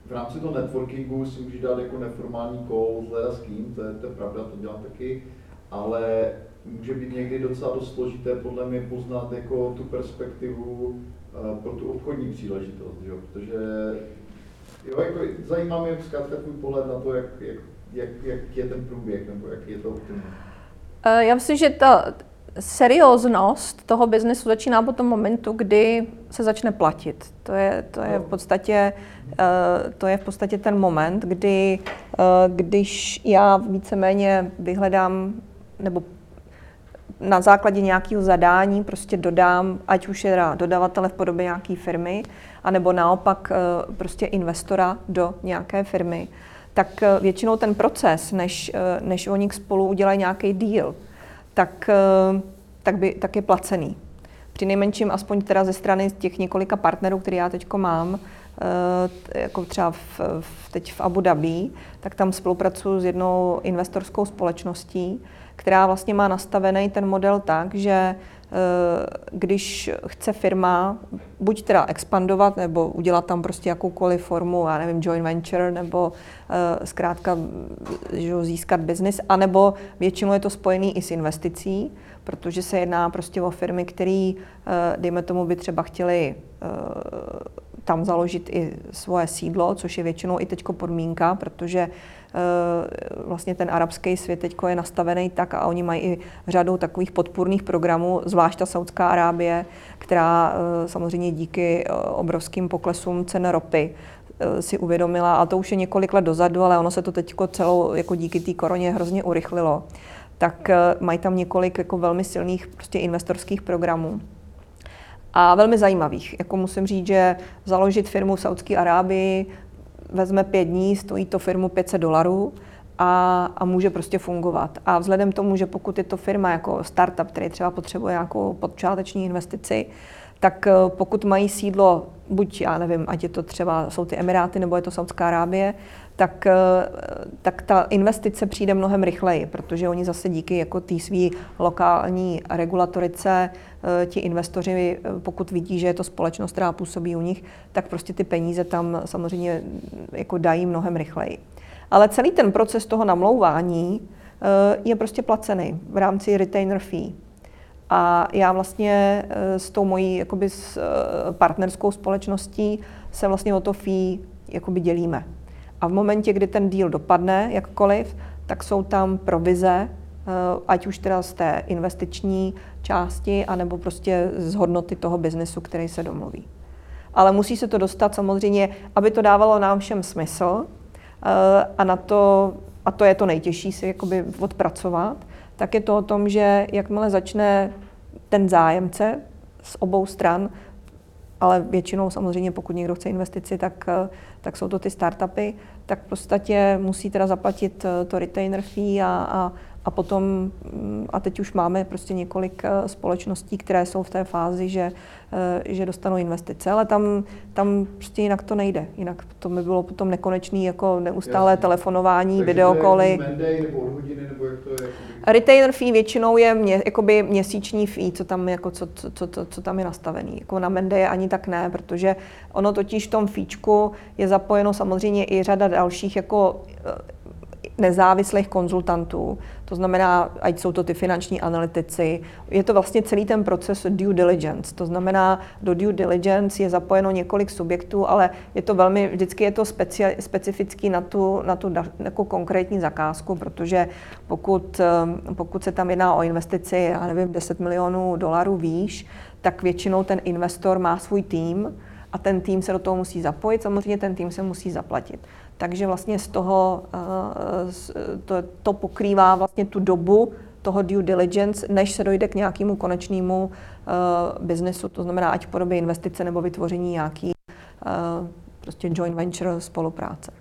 v rámci toho networkingu si můžeš dát jako neformální call, hledat s kým, to je, to je pravda, to dělám taky, ale může být někdy docela dost složité podle mě poznat jako tu perspektivu uh, pro tu obchodní příležitost, jo, protože jo, jako zajímá mě zkrátka tvůj pohled na to, jak, jak, jak, jak je ten průběh, nebo jak je to optimum. Já myslím, že ta, serióznost toho biznesu začíná po tom momentu, kdy se začne platit. To je, to je, v, podstatě, eh, to je v podstatě ten moment, kdy eh, když já víceméně vyhledám nebo na základě nějakého zadání prostě dodám, ať už je dodavatele v podobě nějaké firmy, anebo naopak eh, prostě investora do nějaké firmy, tak většinou ten proces, než, než oni spolu udělají nějaký deal, tak, eh, tak, by, tak je placený. Při nejmenším aspoň teda ze strany těch několika partnerů, které já teď mám, jako třeba v, v, teď v Abu Dhabi, tak tam spolupracuji s jednou investorskou společností, která vlastně má nastavený ten model tak, že Eh, když chce firma buď teda expandovat, nebo udělat tam prostě jakoukoliv formu, já nevím, joint venture, nebo uh, zkrátka že získat biznis, anebo většinou je to spojený i s investicí, protože se jedná prostě o firmy, které, uh, dejme tomu, by třeba chtěli uh, tam založit i svoje sídlo, což je většinou i teď podmínka, protože Eh, vlastně ten arabský svět teď je nastavený tak a oni mají i řadu takových podpůrných programů, zvlášť ta Saudská Arábie, která eh, samozřejmě díky eh, obrovským poklesům cen ropy si uvědomila, a to už je několik let dozadu, ale ono se to teď celou jako díky té koroně hrozně urychlilo, tak mají tam několik jako velmi silných prostě investorských programů a velmi zajímavých. Jako musím říct, že založit firmu v Saudské Arábii vezme pět dní, stojí to firmu 500 dolarů a, a může prostě fungovat. A vzhledem tomu, že pokud je to firma jako startup, který třeba potřebuje nějakou počáteční investici, tak eh, pokud mají sídlo, buď já nevím, ať je to třeba, jsou ty Emiráty nebo je to Saudská Arábie, tak, eh, tak ta investice přijde mnohem rychleji, protože oni zase díky jako té své lokální regulatorice, eh, ti investoři, pokud vidí, že je to společnost, která působí u nich, tak prostě ty peníze tam samozřejmě jako dají mnohem rychleji. Ale celý ten proces toho namlouvání je prostě placený v rámci retainer fee. A já vlastně eh, s tou mojí jakoby s eh, partnerskou společností se vlastně o to fee jakoby dělíme. A v momentě, kdy ten deal dopadne jakkoliv, tak jsou tam provize, eh, ať už teda z té investiční části, anebo prostě z hodnoty toho biznesu, který se domluví. Ale musí se to dostat samozřejmě, aby to dávalo nám všem smysl a na to, a to je to nejtěžší si jakoby odpracovat, tak je to o tom, že jakmile začne ten zájemce z obou stran, ale většinou samozřejmě, pokud někdo chce investici, tak, tak jsou to ty startupy, tak v podstatě musí teda zaplatit to retainer fee a, a, a potom, mm, a teď už máme prostě několik eh, společností, které jsou v té fázi, že, eh, že dostanou investice, ale tam, tam prostě jinak to nejde. Jinak to by bylo potom nekonečný jako neustále Jasně. telefonování, Takže videokoly. Retainer fee většinou je mě, jakoby měsíční fee, co tam, jako, co, co, co, co tam je nastavený. Jako na Mendeje ani tak ne, protože ono totiž v tom fíčku je zapojeno samozřejmě i řada dalších jako eh, nezávislých konzultantů, to znamená, ať jsou to ty finanční analytici, je to vlastně celý ten proces due diligence, to znamená, do due diligence je zapojeno několik subjektů, ale je to velmi, vždycky je to speci, specifický na tu, na tu jako konkrétní zakázku, protože pokud, um, pokud se tam jedná o investici, já nevím, 10 milionů dolarů výš, tak většinou ten investor má svůj tým, a ten tým se do toho musí zapojit, samozřejmě ten tým se musí zaplatit. Takže vlastně z toho eh, to, to pokrývá vlastně tu dobu toho due diligence, než se dojde k nějakému konečnému uh, biznesu, to znamená ať v podobě investice nebo vytvoření nějaký uh, prostě joint venture spolupráce.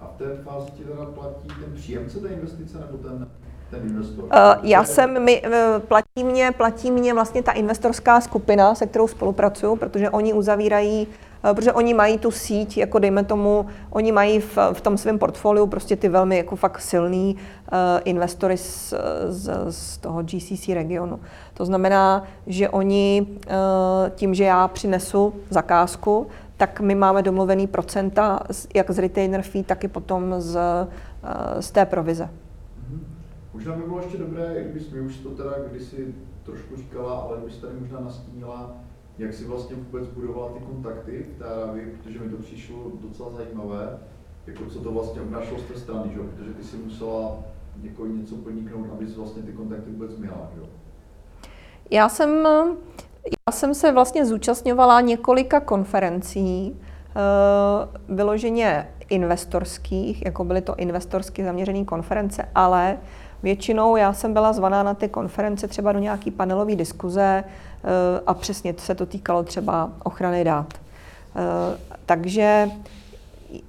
A v té fázi ti teda platí ten příjemce té investice nebo ten ten investor? Uh, já jsem, my, platí, mě, platí mě vlastně ta investorská skupina, se kterou spolupracuju, protože oni uzavírají protože oni mají tu síť, jako dejme tomu, oni mají v, v tom svém portfoliu prostě ty velmi jako fakt silný uh, investory z, z, z toho GCC regionu. To znamená, že oni uh, tím, že já přinesu zakázku, tak my máme domluvený procenta jak z retainer fee, tak i potom z, z té provize. Možná by bylo ještě dobré, kdybys mi už to teda kdysi trošku říkala, ale kdybys tady možná nastínila, jak si vlastně vůbec budovala ty kontakty v té Arábii, protože mi to přišlo docela zajímavé, jako co to vlastně obnášelo z té strany, že? protože ty si musela někoho něco podniknout, aby si vlastně ty kontakty vůbec měla. Že? Já jsem, já jsem se vlastně zúčastňovala několika konferencí, uh, vyloženě investorských, jako byly to investorsky zaměřené konference, ale Většinou já jsem byla zvaná na ty konference třeba do nějaký panelové diskuze eh, a přesně se to týkalo třeba ochrany dát. Eh, takže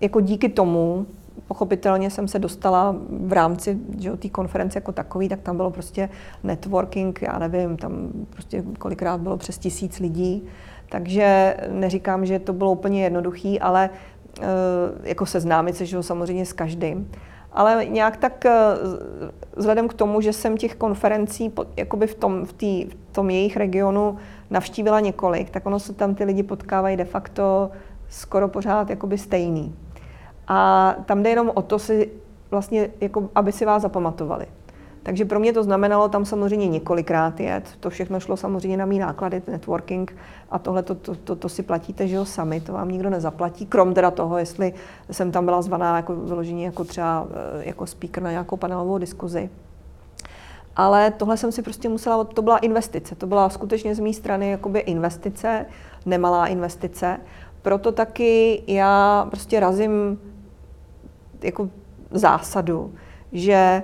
jako díky tomu pochopitelně jsem se dostala v rámci té konference jako takový, tak tam bylo prostě networking, já nevím, tam prostě kolikrát bylo přes tisíc lidí, takže neříkám, že to bylo úplně jednoduchý, ale uh, jako seznámit se, že samozřejmě s každým. Ale nějak tak vzhledem k tomu, že jsem těch konferencí jakoby v tom, v, tý, v tom jejich regionu navštívila několik, tak ono se tam ty lidi potkávají de facto skoro pořád jakoby stejný. A tam jde jenom o to, si vlastně, jako, aby si vás zapamatovali. Takže pro mě to znamenalo tam samozřejmě několikrát jet. To všechno šlo samozřejmě na mý náklady, networking a tohle to, to, to, to si platíte, že jo, sami, to vám nikdo nezaplatí, krom teda toho, jestli jsem tam byla zvaná jako vyložení jako třeba eh, jako speaker na nějakou panelovou diskuzi. Ale tohle jsem si prostě musela, to byla investice, to byla skutečně z mé strany jakoby investice, nemalá investice. Proto taky já prostě razím jako zásadu, že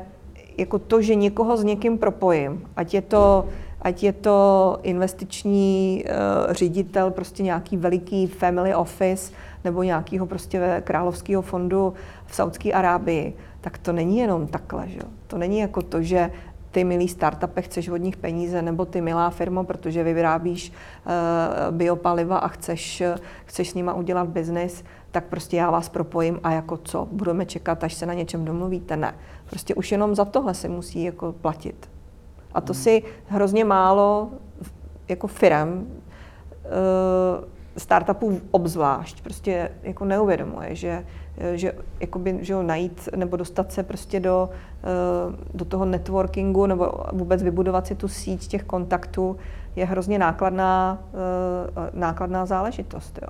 jako to, že někoho s někým propojím, ať je to, ať je to investiční uh, ředitel, prostě nějaký veliký family office nebo nějakého prostě královského fondu v Saudské Arábii, tak to není jenom takhle. Že? To není jako to, že ty milý startupy chceš od nich peníze, nebo ty milá firma, protože vy vyrábíš uh, biopaliva a chceš, chceš s nima udělat biznis, tak prostě já vás propojím a jako co, budeme čekat, až se na něčem domluvíte? Ne. Prostě už jenom za tohle se musí jako platit. A to hmm. si hrozně málo jako firem, uh, startupů obzvlášť, prostě jako neuvědomuje, že, že, jakoby, že najít nebo dostat se prostě do, uh, do toho networkingu nebo vůbec vybudovat si tu síť těch kontaktů je hrozně nákladná, nákladná záležitost. Jo.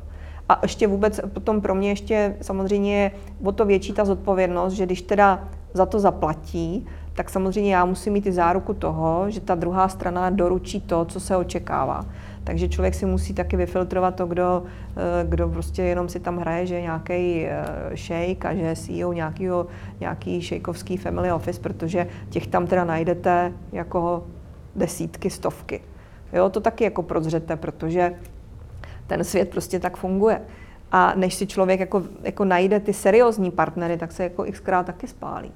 A ještě vůbec potom pro mě ještě samozřejmě je o to větší ta zodpovědnost, že když teda za to zaplatí, tak samozřejmě já musím mít i záruku toho, že ta druhá strana doručí to, co se očekává. Takže člověk si musí taky vyfiltrovat to, kdo, eh, kdo prostě jenom si tam hraje, že je nějaký eh, šejk a že je CEO nějakýho, nějaký šejkovský family office, protože těch tam teda najdete jako desítky, stovky. Jo, to taky jako prozřete, protože ten svět prostě tak funguje. A než si člověk jako, jako najde ty seriózní partnery, tak se jako xkrát taky spálí.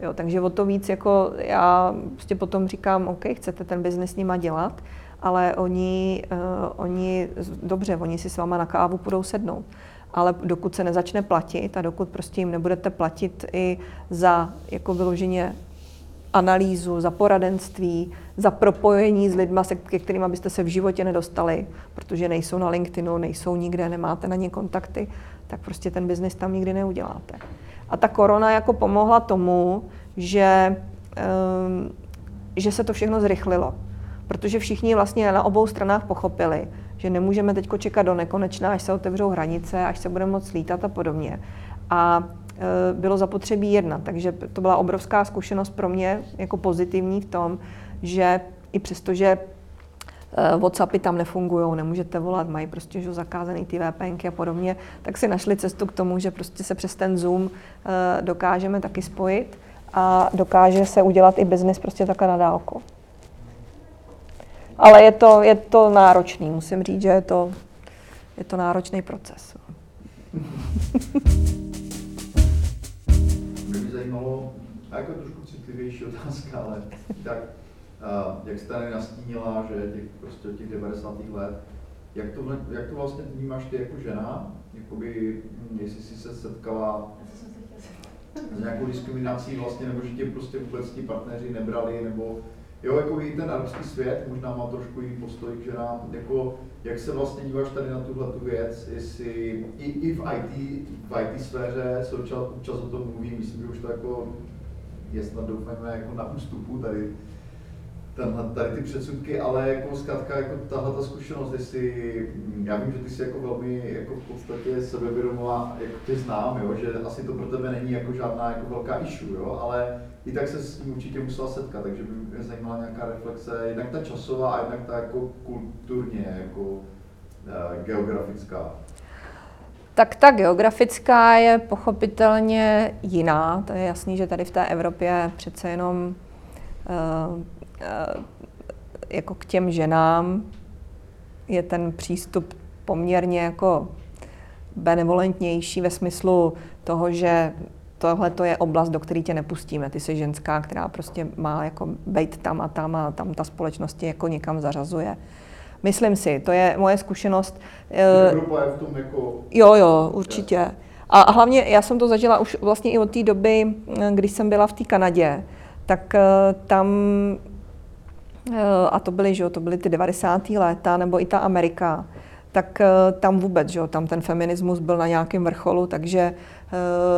Jo, takže o to víc jako já prostě potom říkám, OK, chcete ten biznis s nima dělat, ale oni, uh, oni, dobře, oni si s váma na kávu půjdou sednout. Ale dokud se nezačne platit a dokud prostě jim nebudete platit i za jako vyloženě analýzu, za poradenství, za propojení s lidmi, ke kterým byste se v životě nedostali, protože nejsou na LinkedInu, nejsou nikde, nemáte na ně kontakty, tak prostě ten biznis tam nikdy neuděláte. A ta korona jako pomohla tomu, že, um, že se to všechno zrychlilo. Protože všichni vlastně na obou stranách pochopili, že nemůžeme teď čekat do nekonečna, až se otevřou hranice, až se budeme moc lítat a podobně. A bylo zapotřebí jednat. Takže to byla obrovská zkušenost pro mě jako pozitivní v tom, že i přesto, že eh, WhatsAppy tam nefungují, nemůžete volat, mají prostě že zakázaný ty VPNky a podobně, tak si našli cestu k tomu, že prostě se přes ten Zoom eh, dokážeme taky spojit a dokáže se udělat i biznis prostě takhle na dálku. Ale je to, je to náročný, musím říct, že je to, je to náročný proces. Jako trošku citlivější otázka, ale tak, jak jste tady nastínila, že těch, prostě od těch 90. let, jak to, jak to vlastně vnímáš ty jako žena? Jakoby, hm, jestli jsi se setkala s nějakou diskriminací vlastně, nebo že tě prostě vůbec ti partneři nebrali, nebo jo, jako i ten arabský svět možná má trošku jiný postoj k ženám, jako jak se vlastně díváš tady na tuhle tu věc, jestli i, i v IT, v IT sféře se občas, občas o tom mluví, myslím, že už to jako je snad doufejme jako na ústupu tady, tenhle, tady ty předsudky, ale jako zkrátka jako tahle ta zkušenost, jestli, já vím, že ty jsi jako velmi jako v podstatě sebevědomová, jako tě znám, jo, že asi to pro tebe není jako žádná jako velká issue, jo, ale i tak se s tím určitě musela setkat, takže by mě zajímala nějaká reflexe, jednak ta časová a jednak ta jako kulturně, jako uh, geografická. Tak ta geografická je pochopitelně jiná. To je jasný, že tady v té Evropě přece jenom uh, uh, jako k těm ženám je ten přístup poměrně jako benevolentnější ve smyslu toho, že tohle to je oblast, do které tě nepustíme. Ty jsi ženská, která prostě má jako být tam a tam a tam ta společnost tě jako někam zařazuje. Myslím si, to je moje zkušenost. Evropa je v tom jako... Jo, jo, určitě. A hlavně já jsem to zažila už vlastně i od té doby, když jsem byla v té Kanadě, tak eh, tam, eh, a to byly, že jo, to byly ty 90. léta, nebo i ta Amerika, tak eh, tam vůbec, že jo, tam ten feminismus byl na nějakém vrcholu, takže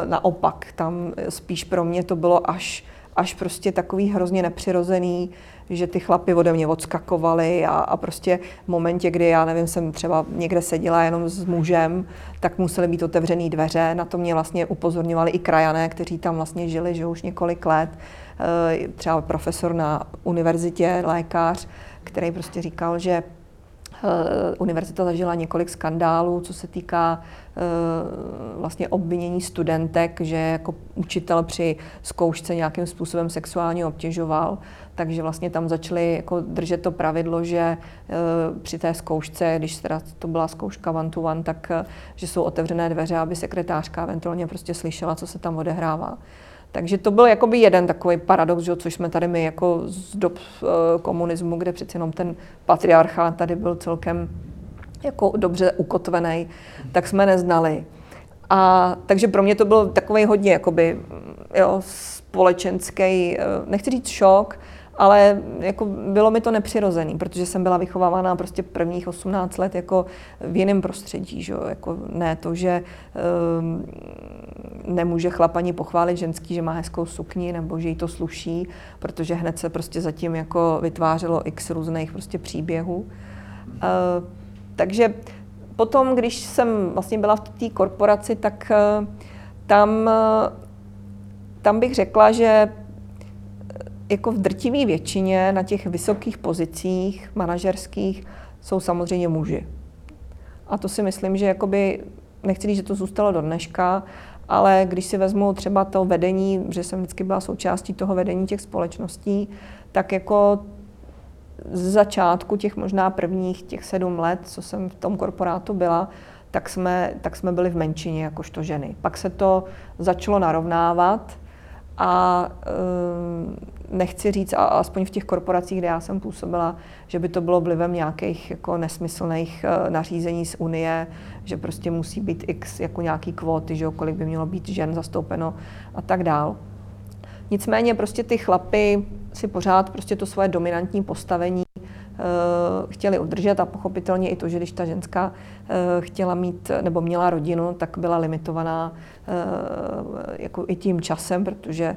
naopak, tam spíš pro mě to bylo až, až prostě takový hrozně nepřirozený, že ty chlapy ode mě odskakovali a, a prostě v momentě, kdy já nevím, jsem třeba někde seděla jenom s mužem, tak musely být otevřené dveře. Na to mě vlastně upozorňovali i krajané, kteří tam vlastně žili, že už několik let. Eh, třeba profesor na univerzitě, lékař, který prostě říkal, že univerzita zažila několik skandálů, co se týká eh, vlastně obvinění studentek, že jako učitel při zkoušce nějakým způsobem sexuálně obtěžoval. Takže vlastně tam začali jako držet to pravidlo, že eh, při té zkoušce, když teda to byla zkouška one to one, tak že jsou otevřené dveře, aby sekretářka eventuálně prostě slyšela, co se tam odehrává. Takže to byl jakoby jeden takový paradox, že, což jsme tady my jako z dob uh, komunismu, kde přeci jenom ten patriarchát tady byl celkem jako dobře ukotvený, tak jsme neznali. A takže pro mě to byl takový hodně jakoby, jo, společenský, eh, nechci říct šok, ale jako bylo mi to nepřirozený, protože jsem byla vychovávána prostě prvních 18 let jako v jiném prostředí, že? Jako ne to, že um, nemůže chlap ani pochválit ženský, že má hezkou sukni nebo že jí to sluší, protože hned se prostě zatím jako vytvářelo x různých prostě příběhů. Uh, takže potom, když jsem vlastně byla v té korporaci, tak uh, tam, uh, tam bych řekla, že jako v drtivé většině na těch vysokých pozicích manažerských jsou samozřejmě muži. A to si myslím, že jakoby, nechci říct, že to zůstalo do dneška, ale když si vezmu třeba to vedení, že jsem vždycky byla součástí toho vedení těch společností, tak jako z začátku těch možná prvních těch sedm let, co jsem v tom korporátu byla, tak jsme, tak jsme byli v menšině jakožto ženy. Pak se to začalo narovnávat a nechci říct, a aspoň v těch korporacích, kde já jsem působila, že by to bylo vlivem nějakých jako nesmyslných uh, nařízení z Unie, že prostě musí být x jako nějaký kvóty, že kolik by mělo být žen zastoupeno a tak dál. Nicméně prostě ty chlapy si pořád prostě to svoje dominantní postavení Eh, chtěli udržet a pochopitelně i to, že když ta ženská eh, chtěla mít nebo měla rodinu, tak byla limitovaná eh, jako i tím časem, protože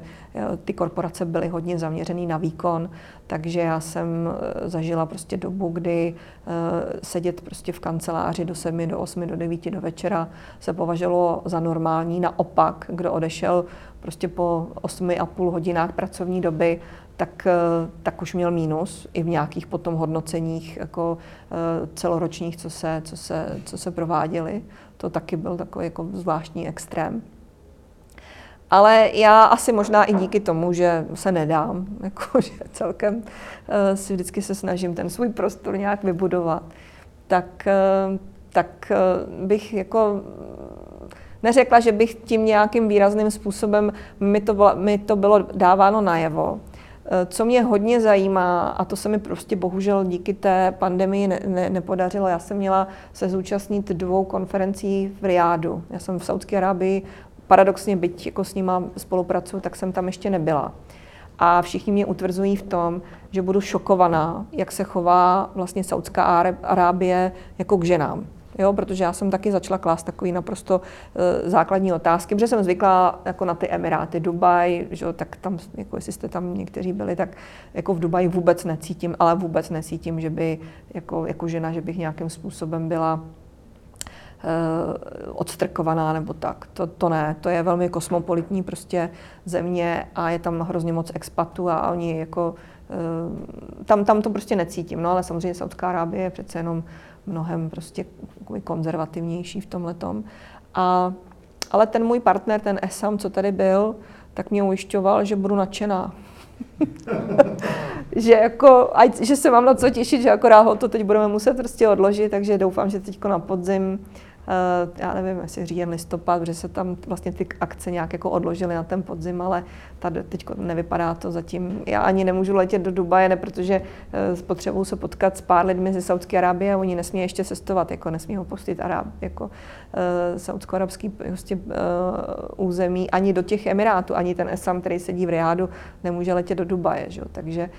ty korporace byly hodně zaměřený na výkon, takže já jsem zažila prostě dobu, kdy sedět prostě v kanceláři do 7, do 8, do 9 do večera se považovalo za normální. Naopak, kdo odešel prostě po 8 a půl hodinách pracovní doby, tak, eh, tak už měl mínus i v nějakých potom hodnoceních jako eh, celoročních, co se, co se, co se prováděly. To taky byl takový jako zvláštní extrém. Ale já asi možná i díky tomu, že se nedám, jako, že celkem uh, si vždycky se snažím ten svůj prostor nějak vybudovat, tak, tak bych jako neřekla, že bych tím nějakým výrazným způsobem, mi to, mi to bylo dáváno najevo, Eh, co mě hodně zajímá, a to se mi prostě bohužel díky té pandemii ne, ne, nepodařilo, já jsem měla se zúčastnit dvou konferencí v Riádu. Já jsem v Saudské Arábii, paradoxně byť jako s nima spolupracuju, tak jsem tam ještě nebyla. A všichni mě utvrzují v tom, že budu šokovaná, jak se chová vlastně Saudská Arábie jako k ženám jo, protože já jsem taky začala klást takový naprosto uh, základní otázky, protože jsem zvyklá jako na ty Emiráty, Dubaj, že, tak tam, jako jestli jste tam někteří byli, tak jako v Dubaji vůbec necítím, ale vůbec necítím, že by jako, jako žena, že bych nějakým způsobem byla uh, odstrkovaná nebo tak. To, to ne, to je velmi kosmopolitní prostě země a je tam hrozně moc expatů a oni jako uh, tam, tam to prostě necítím, no ale samozřejmě Saudská Arábie je přece jenom mnohem prostě konzervativnější v tom letom. A, ale ten můj partner, ten Esam, co tady byl, tak mě ujišťoval, že budu nadšená. že, jako, ať, že se mám na co těšit, že akorát ho to teď budeme muset prostě odložit, takže doufám, že teď na podzim já nevím, jestli říjen listopad, protože se tam vlastně ty akce nějak jako odložily na ten podzim, ale tady teď nevypadá to zatím. Já ani nemůžu letět do Dubaje, ne, protože potřebuju se potkat s pár lidmi ze Saudské Arábie a oni nesmí ještě cestovat, jako nesmí ho pustit Arab, jako uh, saudsko-arabský prostě, území, ani do těch Emirátů, ani ten Esam, který sedí v Riádu, nemůže letět do Dubaje, že? takže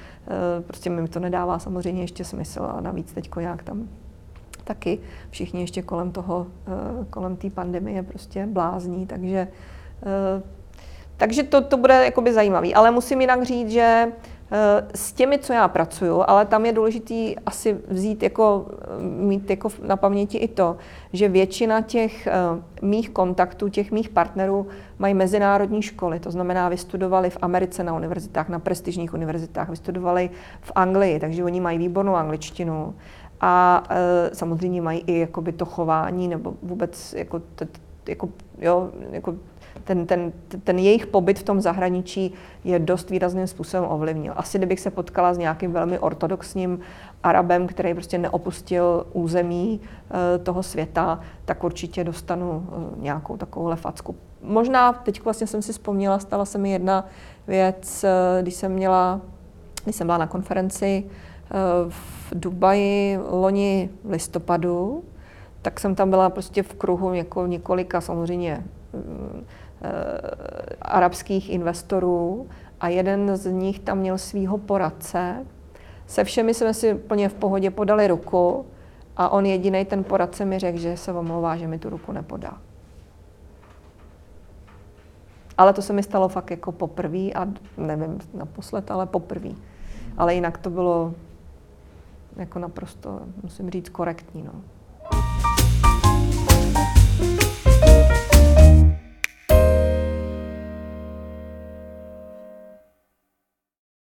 prostě mi to nedává samozřejmě ještě smysl a navíc teď nějak tam taky všichni ještě kolem toho, uh, kolem té pandemie prostě blázní, takže uh, takže to, to bude jakoby zajímavý. Ale musím jinak říct, že Eh, s těmi, co já pracuju, ale tam je důležité asi vzít jako, eh, mít jako na paměti i to, že většina těch mých kontaktů, těch mých partnerů mají mezinárodní školy, to znamená vystudovali v Americe na univerzitách, na prestižních univerzitách, vystudovali v Anglii, takže oni mají výbornou angličtinu a uh, samozřejmě mají i jakoby to chování nebo vůbec jako, t, jako, jo, jako ten, ten, ten jejich pobyt v tom zahraničí je dost výrazným způsobem ovlivnil. Asi kdybych se potkala s nějakým velmi ortodoxním Arabem, který prostě neopustil území uh, toho světa, tak určitě dostanu uh, nějakou takovou facku. Možná teď vlastně jsem si vzpomněla, stala se mi jedna věc, uh, když jsem měla, když jsem byla na konferenci v Dubaji loni listopadu, tak jsem tam byla prostě v kruhu jako několika samozřejmě Eh, arabských investorů a jeden z nich tam měl svého poradce. Se všemi jsme si plně v pohodě podali ruku a on jediný ten poradce mi řekl, že se omlouvá, že mi tu ruku nepodá. Ale to se mi stalo fakt jako poprvé a nevím naposled, ale poprvé. Ale jinak to bylo jako naprosto, musím říct, korektní. No.